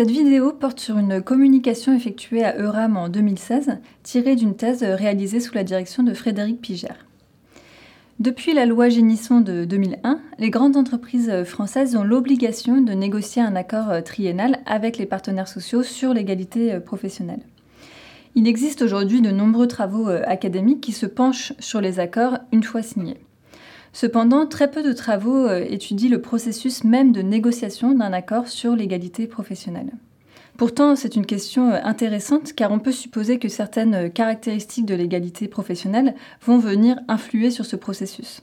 Cette vidéo porte sur une communication effectuée à Euram en 2016, tirée d'une thèse réalisée sous la direction de Frédéric Pigère. Depuis la loi Génisson de 2001, les grandes entreprises françaises ont l'obligation de négocier un accord triennal avec les partenaires sociaux sur l'égalité professionnelle. Il existe aujourd'hui de nombreux travaux académiques qui se penchent sur les accords une fois signés. Cependant, très peu de travaux étudient le processus même de négociation d'un accord sur l'égalité professionnelle. Pourtant, c'est une question euh, intéressante car on peut supposer que certaines euh, caractéristiques de l'égalité professionnelle vont venir influer sur ce processus.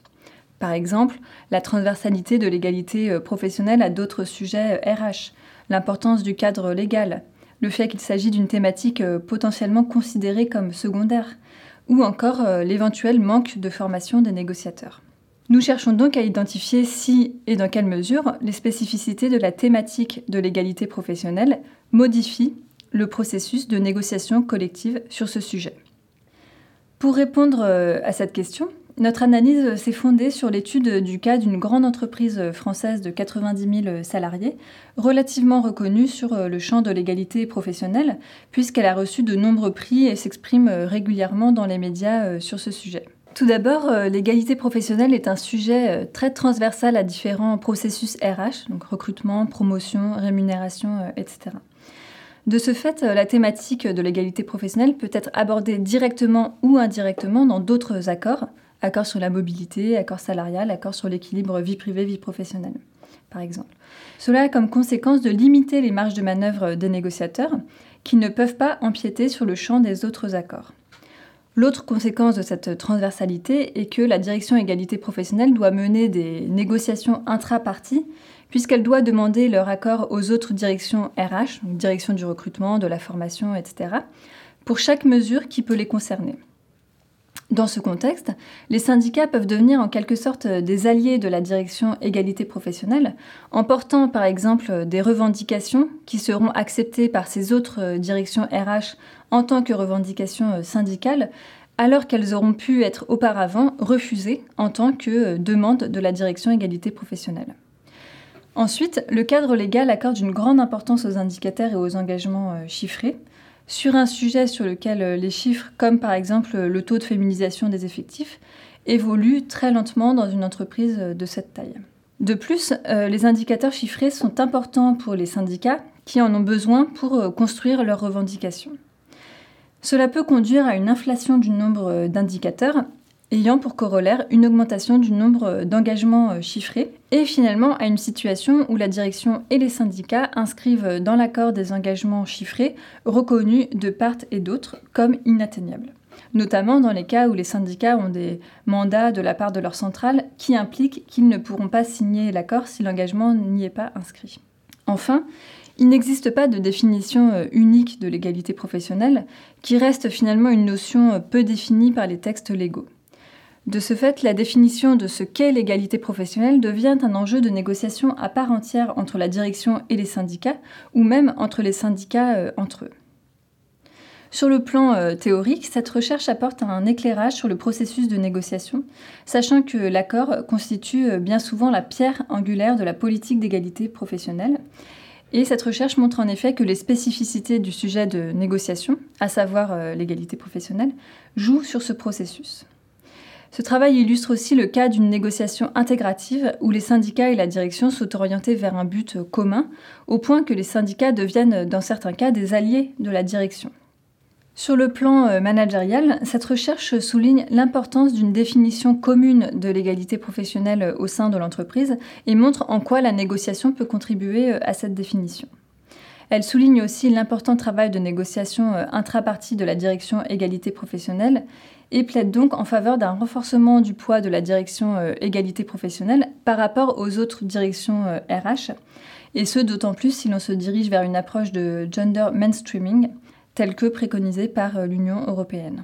Par exemple, la transversalité de l'égalité euh, professionnelle à d'autres sujets RH, l'importance du cadre légal, le fait qu'il s'agit d'une thématique potentiellement considérée comme secondaire, ou encore l'éventuel manque de formation des négociateurs. Nous cherchons donc à identifier si et dans quelle mesure les spécificités de la thématique de l'égalité professionnelle modifient le processus de négociation collective sur ce sujet. Pour répondre euh, à cette question, notre analyse s'est fondée sur l'étude du cas d'une grande entreprise française de 90 000 salariés, relativement reconnue sur euh, le champ de l'égalité professionnelle, puisqu'elle a reçu de nombreux prix et s'exprime euh, régulièrement dans les médias sur ce sujet. Tout d'abord, euh, l'égalité professionnelle est un sujet euh, très transversal à différents processus RH, donc recrutement, promotion, rémunération, euh, etc. De ce fait, la thématique de l'égalité professionnelle peut être abordée directement ou indirectement dans d'autres accords, accords sur la mobilité, accords salarial, accords sur l'équilibre vie privée-vie professionnelle, par exemple. Cela a comme conséquence de limiter les marges de manœuvre des négociateurs qui ne peuvent pas empiéter sur le champ des autres accords. L'autre conséquence de cette transversalité est que la direction égalité professionnelle doit mener des négociations intra-parties, puisqu'elle doit demander leur accord aux autres directions RH, donc direction du recrutement, de la formation, etc., pour chaque mesure qui peut les concerner. Dans ce contexte, les syndicats peuvent devenir en quelque sorte des alliés de la direction égalité professionnelle en portant par exemple des revendications qui seront acceptées par ces autres directions RH en tant que revendications syndicales alors qu'elles auront pu être auparavant refusées en tant que demande de la direction égalité professionnelle. Ensuite, le cadre légal accorde une grande importance aux indicateurs et aux engagements euh, chiffrés sur un sujet sur lequel euh, les chiffres, comme par exemple euh, le taux de féminisation des effectifs, évoluent très lentement dans une entreprise euh, de cette taille. De plus, les indicateurs chiffrés sont importants pour les syndicats qui en ont besoin pour construire leurs revendications. Cela peut conduire à une inflation du nombre d'indicateurs ayant pour corollaire une augmentation du nombre d'engagements euh, chiffrés et finalement à une situation où la direction et les syndicats inscrivent dans l'accord des engagements chiffrés reconnus de part et d'autre comme inatteignables notamment dans les cas où les syndicats ont des mandats de la part de leur centrale qui impliquent qu'ils ne pourront pas signer l'accord si l'engagement n'y est pas inscrit. Enfin, il n'existe pas de définition euh, unique de l'égalité professionnelle, qui reste finalement une notion euh, peu définie par les textes légaux. De ce fait, la définition de ce qu'est l'égalité professionnelle devient un enjeu de négociation à part entière entre la direction et les syndicats, ou même entre les syndicats euh, entre eux. Sur le plan euh, théorique, cette recherche apporte un éclairage sur le processus de négociation, sachant que l'accord constitue euh, bien souvent la pierre angulaire de la politique d'égalité professionnelle. Et cette recherche montre en effet que les spécificités du sujet de négociation, à savoir l'égalité professionnelle, jouent sur ce processus. Ce travail illustre aussi le cas d'une négociation intégrative où les syndicats et la direction sont orientés vers un but commun, au point que les syndicats deviennent dans certains cas des alliés de la direction. Sur le plan euh, managérial, cette recherche souligne l'importance d'une définition commune de l'égalité professionnelle au sein de l'entreprise et montre en quoi la négociation peut contribuer euh, à cette définition. Elle souligne aussi l'important travail de négociation euh, intra-partie de la direction égalité professionnelle et plaide donc en faveur d'un renforcement du poids de la direction euh, égalité professionnelle par rapport aux autres directions RH, euh, et ce d'autant plus si l'on se dirige vers une approche de gender mainstreaming telle que préconisée par l'Union européenne.